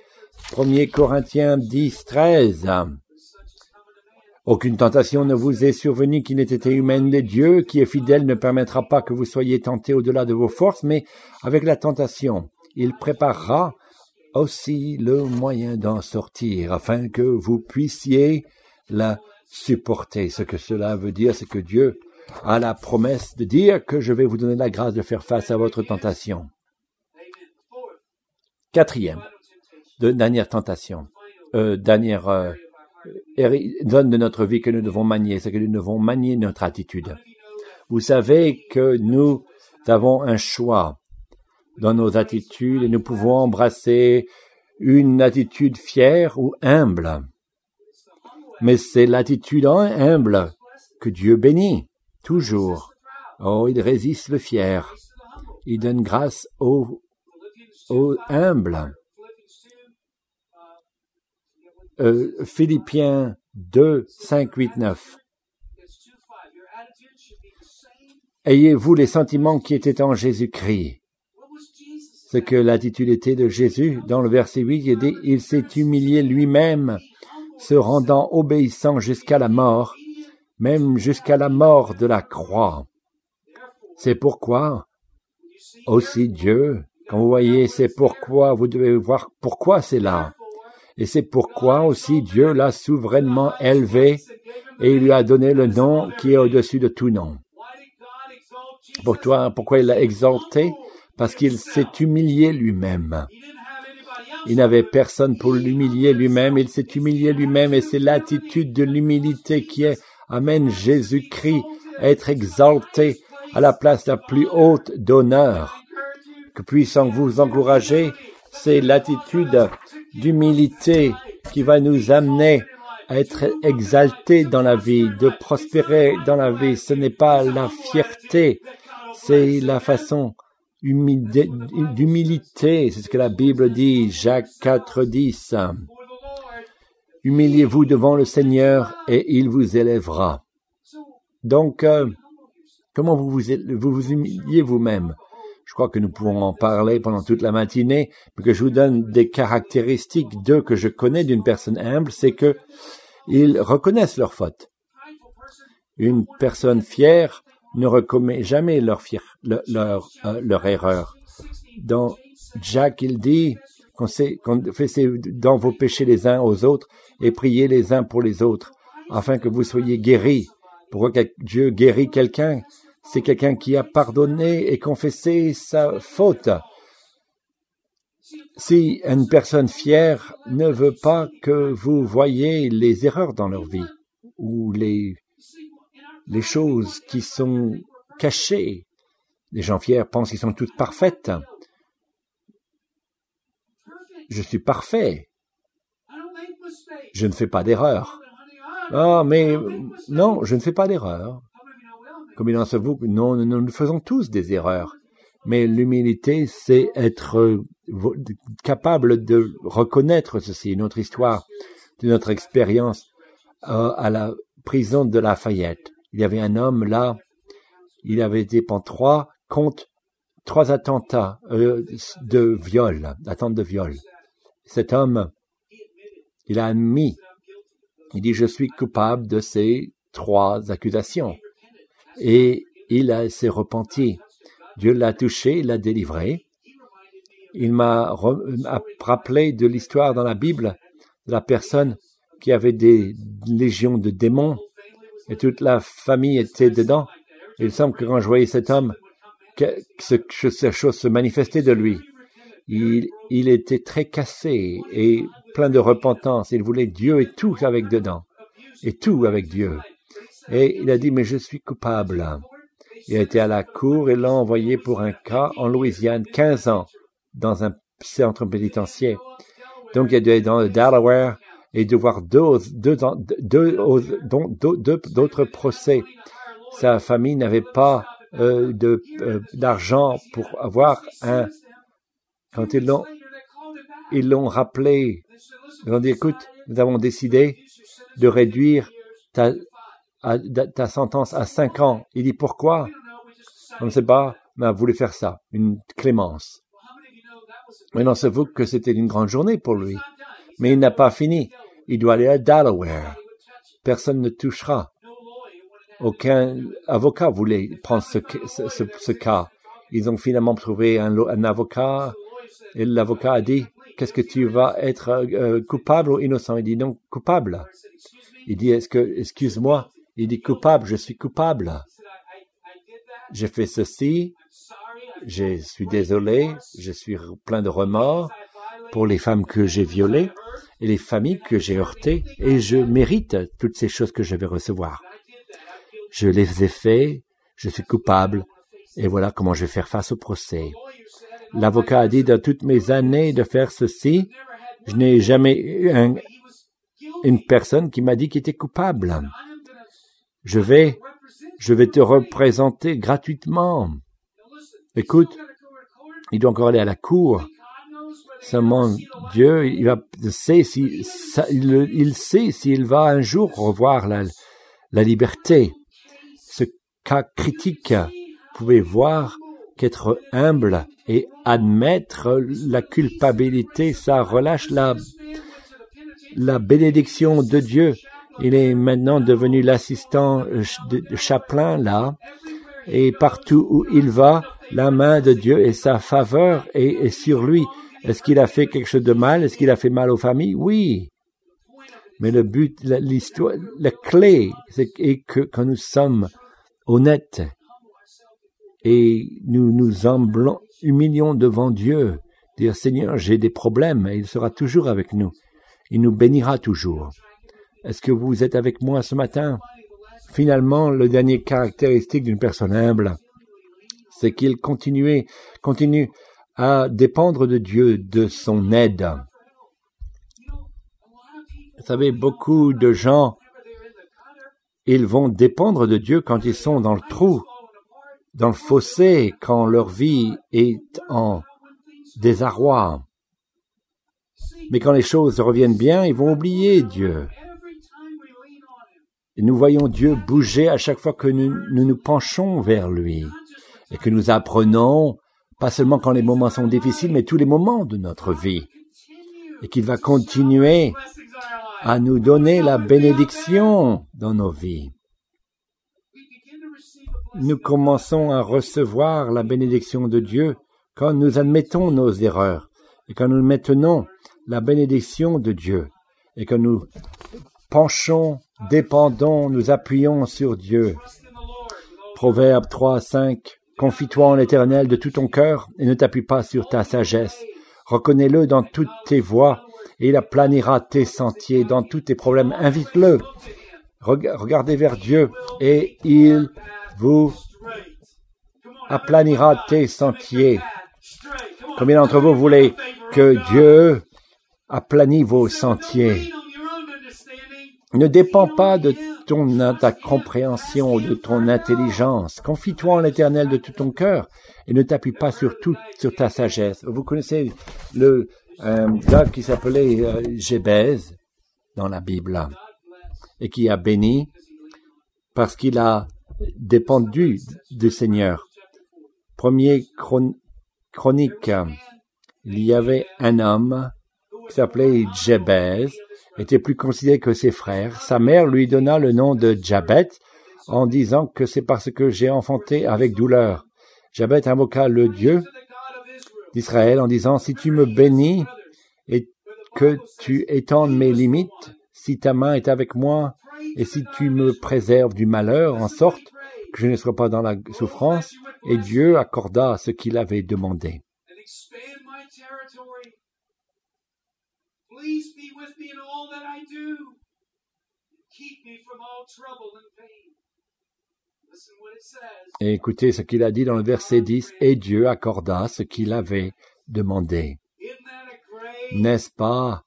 1 Corinthiens 10, 13, aucune tentation ne vous est survenue qui n'ait été humaine. Les Dieu qui est fidèle ne permettra pas que vous soyez tentés au-delà de vos forces, mais avec la tentation, il préparera aussi le moyen d'en sortir, afin que vous puissiez la supporter. Ce que cela veut dire, c'est que Dieu a la promesse de dire que je vais vous donner la grâce de faire face à votre tentation. Quatrième, de dernière tentation, euh, dernière euh, zone de notre vie que nous devons manier, c'est que nous devons manier notre attitude. Vous savez que nous avons un choix dans nos attitudes et nous pouvons embrasser une attitude fière ou humble mais c'est l'attitude humble que Dieu bénit, toujours. Oh, il résiste le fier. Il donne grâce aux, humbles. Euh, Philippiens 2, 5, 8, 9. Ayez-vous les sentiments qui étaient en Jésus-Christ? Ce que l'attitude était de Jésus, dans le verset 8, il dit, il s'est humilié lui-même se rendant obéissant jusqu'à la mort, même jusqu'à la mort de la croix. C'est pourquoi aussi Dieu, quand vous voyez, c'est pourquoi vous devez voir pourquoi c'est là. Et c'est pourquoi aussi Dieu l'a souverainement élevé et il lui a donné le nom qui est au-dessus de tout nom. Pour toi, pourquoi il l'a exalté? Parce qu'il s'est humilié lui-même. Il n'avait personne pour l'humilier lui-même, il s'est humilié lui-même et c'est l'attitude de l'humilité qui amène Jésus-Christ à être exalté à la place la plus haute d'honneur. Que puisse vous encourager, c'est l'attitude d'humilité qui va nous amener à être exaltés dans la vie, de prospérer dans la vie. Ce n'est pas la fierté, c'est la façon d'humilité, c'est ce que la Bible dit, Jacques 4, 10. Humiliez-vous devant le Seigneur et il vous élèvera. Donc, euh, comment vous vous, vous, vous humiliez vous-même? Je crois que nous pouvons en parler pendant toute la matinée, mais que je vous donne des caractéristiques d'eux que je connais d'une personne humble, c'est que ils reconnaissent leurs fautes. Une personne fière ne reconnaît jamais euh, leur erreur. Dans Jacques, il dit dans vos péchés les uns aux autres et priez les uns pour les autres, afin que vous soyez guéris. Pourquoi Dieu guérit quelqu'un C'est quelqu'un qui a pardonné et confessé sa faute. Si une personne fière ne veut pas que vous voyez les erreurs dans leur vie ou les, les choses qui sont cachées, les gens fiers pensent qu'ils sont toutes parfaites. Je suis parfait. Je ne fais pas d'erreur. Ah, mais non, je ne fais pas d'erreur. Comme il en se vous, non, nous, faisons tous des erreurs. Mais l'humilité, c'est être capable de reconnaître ceci. Notre histoire, de notre expérience euh, à la prison de Lafayette. Il y avait un homme là, il avait été pendant trois contre trois attentats euh, de viol, attentes de viol. Cet homme, il a admis, il dit je suis coupable de ces trois accusations. Et il s'est repenti. Dieu l'a touché, il l'a délivré. Il m'a rappelé de l'histoire dans la Bible de la personne qui avait des légions de démons et toute la famille était dedans. Il semble que quand je voyais cet homme, que, ce, cette chose se manifestait de lui. Il, il était très cassé et plein de repentance. Il voulait Dieu et tout avec dedans. Et tout avec Dieu. Et il a dit, mais je suis coupable. Il a été à la cour et l'a envoyé pour un cas en Louisiane, 15 ans, dans un centre pénitentiaire. Donc il a dû dans le Delaware et de voir deux, deux, deux, d'autres procès. Sa famille n'avait pas euh, euh, d'argent pour avoir un. Quand ils l'ont, ils l'ont rappelé. Ils ont dit écoute, nous avons décidé de réduire ta, ta sentence à cinq ans. Il dit pourquoi? On ne sait pas, mais a voulu faire ça, une clémence. Maintenant, c'est vous que c'était une grande journée pour lui. Mais il n'a pas fini. Il doit aller à Delaware. Personne ne touchera. Aucun avocat voulait prendre ce, cas. Ils ont finalement trouvé un, un avocat et l'avocat a dit Qu'est-ce que tu vas être euh, coupable ou innocent? Il dit non, coupable. Il dit Est-ce que, excuse-moi? Il dit coupable, je suis coupable. J'ai fait ceci, je suis désolé, je suis plein de remords pour les femmes que j'ai violées et les familles que j'ai heurtées, et je mérite toutes ces choses que je vais recevoir. Je les ai fait, je suis coupable, et voilà comment je vais faire face au procès. L'avocat a dit, dans toutes mes années de faire ceci, je n'ai jamais eu une personne qui m'a dit qu'il était coupable. Je vais, je vais te représenter gratuitement. Écoute, il doit encore aller à la cour Seulement Dieu, il, va, sait si, il, sait s'il va un jour revoir la, la liberté. Ce cas critique, vous pouvez voir qu'être humble et admettre la culpabilité, ça relâche la, la bénédiction de Dieu. Il est maintenant devenu l'assistant Chaplain là, et partout où il va, la main de Dieu et sa faveur est sur lui. Est-ce qu'il a fait quelque chose de mal? Est-ce qu'il a fait mal aux familles? Oui. Mais le but, l'histoire, la, clé, c'est que quand nous sommes honnêtes et nous nous humilions devant Dieu, dire Seigneur, j'ai des problèmes, et il sera toujours avec nous. Il nous bénira toujours. Est-ce que vous êtes avec moi ce matin? Finalement, le dernier caractéristique d'une personne humble, c'est qu'il continue, continue à dépendre de Dieu, de son aide. Vous savez, beaucoup de gens, ils vont dépendre de Dieu quand ils sont dans le trou, dans le fossé, quand leur vie est en désarroi. Mais quand les choses reviennent bien, ils vont oublier Dieu. Et nous voyons Dieu bouger à chaque fois que nous nous, nous penchons vers lui et que nous apprenons, pas seulement quand les moments sont difficiles, mais tous les moments de notre vie. Et qu'il va continuer à nous donner la bénédiction dans nos vies. Nous commençons à recevoir la bénédiction de Dieu quand nous admettons nos erreurs et quand nous maintenons la bénédiction de Dieu et que nous penchons, dépendons, nous appuyons sur Dieu. Proverbe 3, 5. Confie-toi en l'éternel de tout ton cœur et ne t'appuie pas sur ta sagesse. Reconnais-le dans toutes tes voies et il aplanira tes sentiers dans tous tes problèmes. Invite-le. Regardez vers Dieu et il vous aplanira tes sentiers. Combien d'entre vous voulez que Dieu aplanisse vos sentiers? Ne dépend pas de ton, ta compréhension de ton intelligence. Confie-toi en l'éternel de tout ton cœur et ne t'appuie pas sur tout, sur ta sagesse. Vous connaissez le euh, gars qui s'appelait euh, dans la Bible et qui a béni parce qu'il a dépendu du Seigneur. Premier chronique, il y avait un homme qui s'appelait Jebez, était plus considéré que ses frères. Sa mère lui donna le nom de Jabet en disant que c'est parce que j'ai enfanté avec douleur. Jabet invoqua le Dieu d'Israël en disant, si tu me bénis et que tu étendes mes limites, si ta main est avec moi et si tu me préserves du malheur en sorte que je ne sois pas dans la souffrance, et Dieu accorda ce qu'il avait demandé. Et écoutez ce qu'il a dit dans le verset 10, et Dieu accorda ce qu'il avait demandé. N'est-ce pas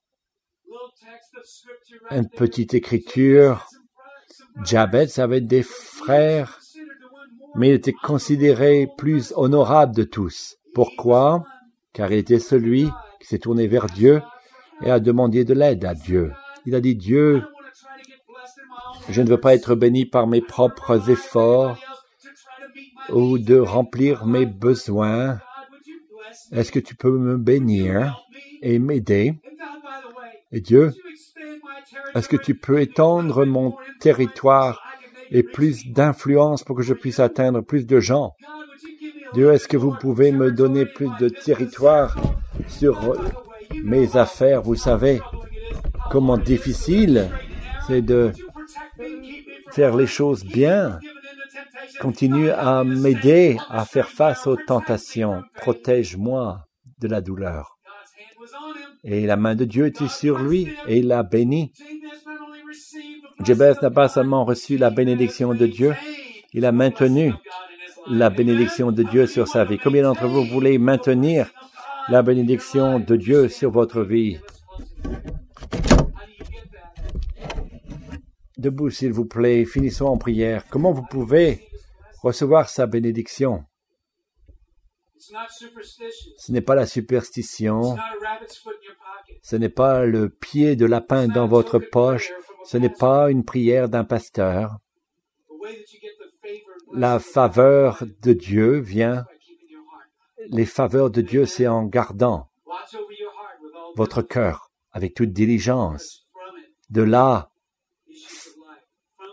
une petite écriture? Jabez avait des frères mais il était considéré plus honorable de tous. Pourquoi? Car il était celui qui s'est tourné vers Dieu et a demandé de l'aide à Dieu. Il a dit Dieu, je ne veux pas être béni par mes propres efforts ou de remplir mes besoins. Est-ce que tu peux me bénir et m'aider? Et Dieu, est-ce que tu peux étendre mon territoire et plus d'influence pour que je puisse atteindre plus de gens? Dieu, est-ce que vous pouvez me donner plus de territoire sur mes affaires Vous savez comment difficile c'est de faire les choses bien. Continue à m'aider à faire face aux tentations. Protège-moi de la douleur. Et la main de Dieu était sur lui et il l'a béni? Jebez n'a pas seulement reçu la bénédiction de Dieu, il a maintenu la bénédiction de Dieu sur sa vie. Combien d'entre vous voulez maintenir la bénédiction de Dieu sur votre vie Debout, s'il vous plaît, finissons en prière. Comment vous pouvez recevoir sa bénédiction? Ce n'est pas la superstition, ce n'est pas le pied de lapin dans votre poche, ce n'est pas une prière d'un pasteur. La faveur de Dieu vient, les faveurs de Dieu, c'est en gardant votre cœur avec toute diligence. De là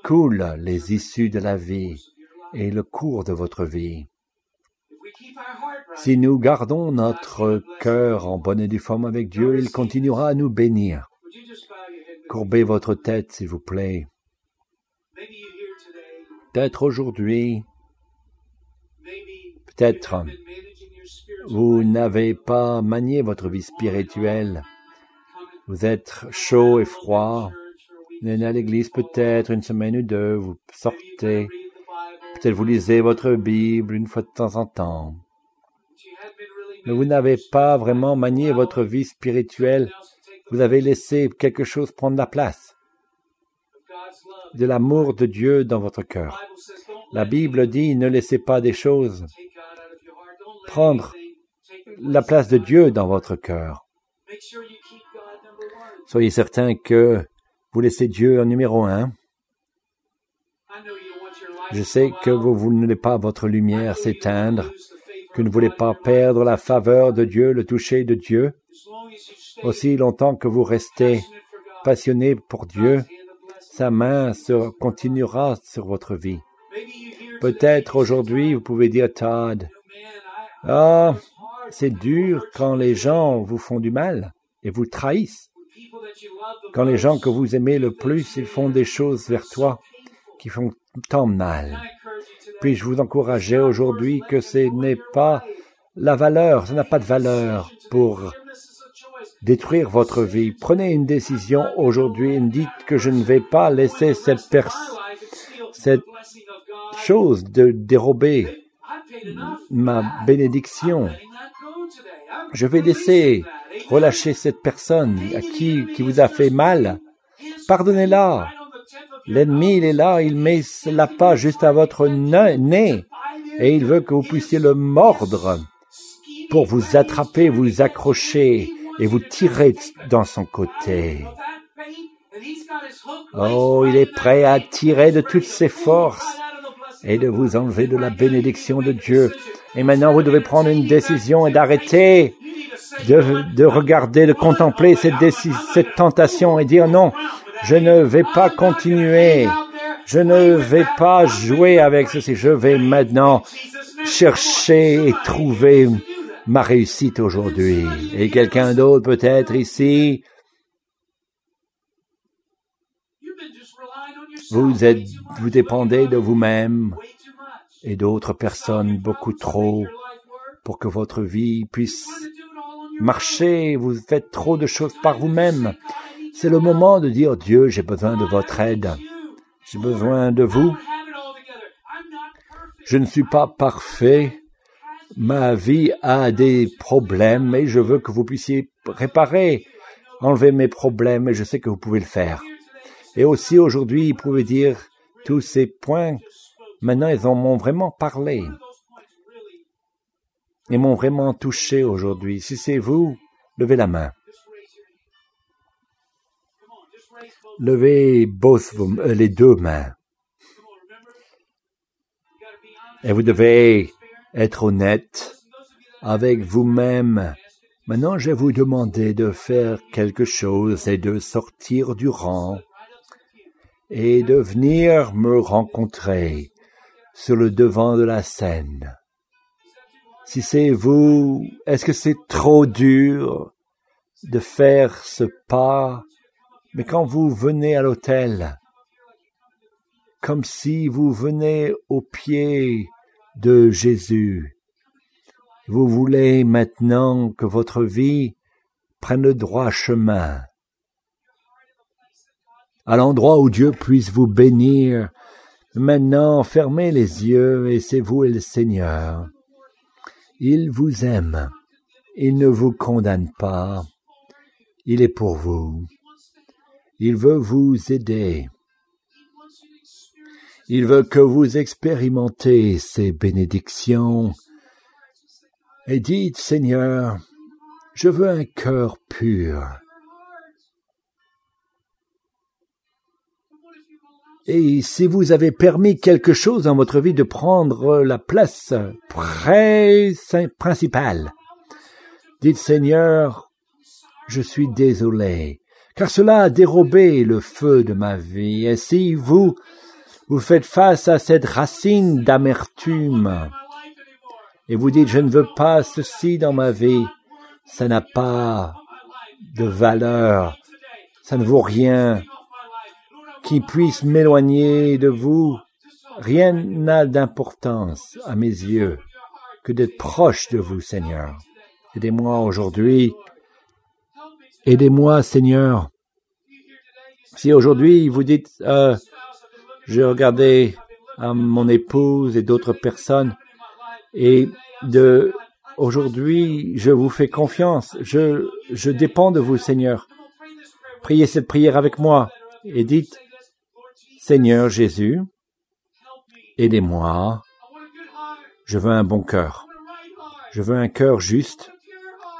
coulent les issues de la vie et le cours de votre vie. Si nous gardons notre cœur en bonne et due forme avec Dieu, il continuera à nous bénir. Courbez votre tête, s'il vous plaît. Peut-être aujourd'hui, peut-être vous n'avez pas manié votre vie spirituelle. Vous êtes chaud et froid. Vous venez à l'église peut-être une semaine ou deux, vous sortez. Peut-être vous lisez votre Bible une fois de temps en temps. Mais vous n'avez pas vraiment manié votre vie spirituelle vous avez laissé quelque chose prendre la place de l'amour de Dieu dans votre cœur. La Bible dit ne laissez pas des choses prendre la place de Dieu dans votre cœur. Soyez certain que vous laissez Dieu en numéro un Je sais que vous, ne voulez pas votre lumière s'éteindre, que vous ne voulez pas perdre la faveur de Dieu, le toucher de Dieu. Aussi longtemps que vous restez passionné pour Dieu, sa main se continuera sur votre vie. Peut-être aujourd'hui, vous pouvez dire, Todd, ah, c'est dur quand les gens vous font du mal et vous trahissent. Quand les gens que vous aimez le plus, ils font des choses vers toi qui font tant mal. Puis-je vous encourager aujourd'hui que ce n'est pas la valeur, ça n'a pas de valeur pour détruire votre vie. Prenez une décision aujourd'hui et dites que je ne vais pas laisser cette, cette chose de dérober ma bénédiction. Je vais laisser relâcher cette personne à qui, qui vous a fait mal. Pardonnez-la. L'ennemi, il est là, il met la pas juste à votre nez et il veut que vous puissiez le mordre pour vous attraper, vous accrocher et vous tirer dans son côté. Oh, il est prêt à tirer de toutes ses forces et de vous enlever de la bénédiction de Dieu. Et maintenant, vous devez prendre une décision et d'arrêter de, de, regarder, de contempler cette, cette tentation et dire non, je ne vais pas continuer. Je ne vais pas jouer avec ceci. Je vais maintenant chercher et trouver ma réussite aujourd'hui. Et quelqu'un d'autre peut-être ici, vous êtes, vous dépendez de vous-même et d'autres personnes beaucoup trop pour que votre vie puisse marcher. Vous faites trop de choses par vous-même. C'est le moment de dire Dieu, j'ai besoin de votre aide. J'ai besoin de vous. Je ne suis pas parfait ma vie a des problèmes et je veux que vous puissiez réparer, enlever mes problèmes et je sais que vous pouvez le faire. Et aussi aujourd'hui, vous pouvez dire tous ces points. Maintenant, ils en m'ont vraiment parlé. Ils m'ont vraiment touché aujourd'hui. Si c'est vous, levez la main. Levez euh, les deux mains. Et vous devez être honnête avec vous-même. Maintenant, je vais vous demander de faire quelque chose et de sortir du rang et de venir me rencontrer sur le devant de la scène. Si c'est vous, est-ce que c'est trop dur de faire ce pas? Mais quand vous venez à l'hôtel, comme si vous venez au pied de Jésus. Vous voulez maintenant que votre vie prenne le droit chemin, à l'endroit où Dieu puisse vous bénir. Maintenant, fermez les yeux et c'est vous et le Seigneur. Il vous aime. Il ne vous condamne pas. Il est pour vous. Il veut vous aider. Il veut que vous expérimentez ces bénédictions. Et dites, Seigneur, je veux un cœur pur. Et si vous avez permis quelque chose dans votre vie de prendre la place principale, dites Seigneur, je suis désolé, car cela a dérobé le feu de ma vie. Et si vous vous faites face à cette racine d'amertume et vous dites je ne veux pas ceci dans ma vie, ça n'a pas de valeur, ça ne vaut rien qui puisse m'éloigner de vous. Rien n'a d'importance à mes yeux que d'être proche de vous, Seigneur. Aidez-moi aujourd'hui. Aidez-moi, Seigneur. Si aujourd'hui vous dites, euh, j'ai regardé à mon épouse et d'autres personnes et de aujourd'hui, je vous fais confiance. Je, je dépends de vous, Seigneur. Priez cette prière avec moi et dites, Seigneur Jésus, aidez-moi. Je veux un bon cœur. Je veux un cœur juste,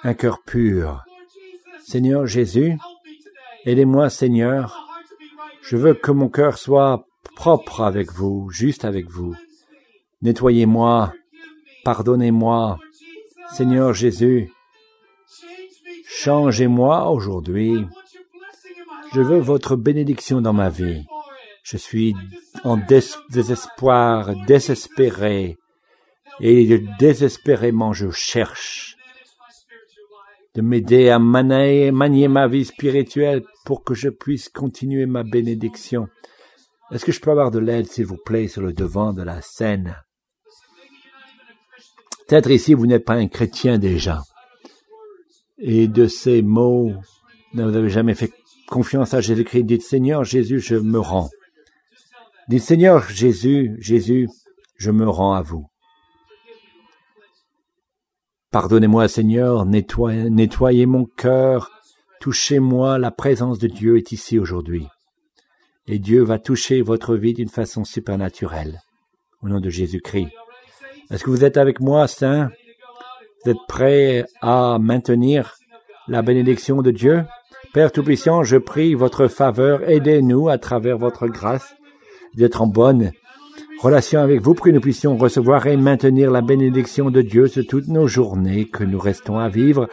un cœur pur. Seigneur Jésus, aidez-moi, Seigneur. Je veux que mon cœur soit propre avec vous, juste avec vous. Nettoyez-moi, pardonnez-moi. Seigneur Jésus, changez-moi aujourd'hui. Je veux votre bénédiction dans ma vie. Je suis en désespoir, désespéré, et désespérément je cherche de m'aider à manier, ma vie spirituelle pour que je puisse continuer ma bénédiction. Est-ce que je peux avoir de l'aide, s'il vous plaît, sur le devant de la scène? Peut-être ici, vous n'êtes pas un chrétien déjà. Et de ces mots, vous n'avez jamais fait confiance à Jésus-Christ. Dites, Seigneur Jésus, je me rends. Dites, Seigneur Jésus, Jésus, je me rends à vous. Pardonnez-moi, Seigneur, nettoyez, nettoyez mon cœur, touchez-moi, la présence de Dieu est ici aujourd'hui. Et Dieu va toucher votre vie d'une façon supernaturelle. Au nom de Jésus-Christ. Est-ce que vous êtes avec moi, Saint? Vous êtes prêts à maintenir la bénédiction de Dieu? Père Tout-Puissant, je prie votre faveur, aidez-nous à travers votre grâce d'être en bonne relation avec vous pour que nous puissions recevoir et maintenir la bénédiction de Dieu sur toutes nos journées que nous restons à vivre.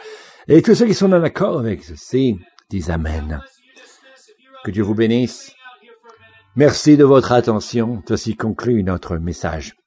Et tous ceux qui sont en accord avec ceci disent Amen. Que Dieu vous bénisse. Merci de votre attention. Ceci conclut notre message.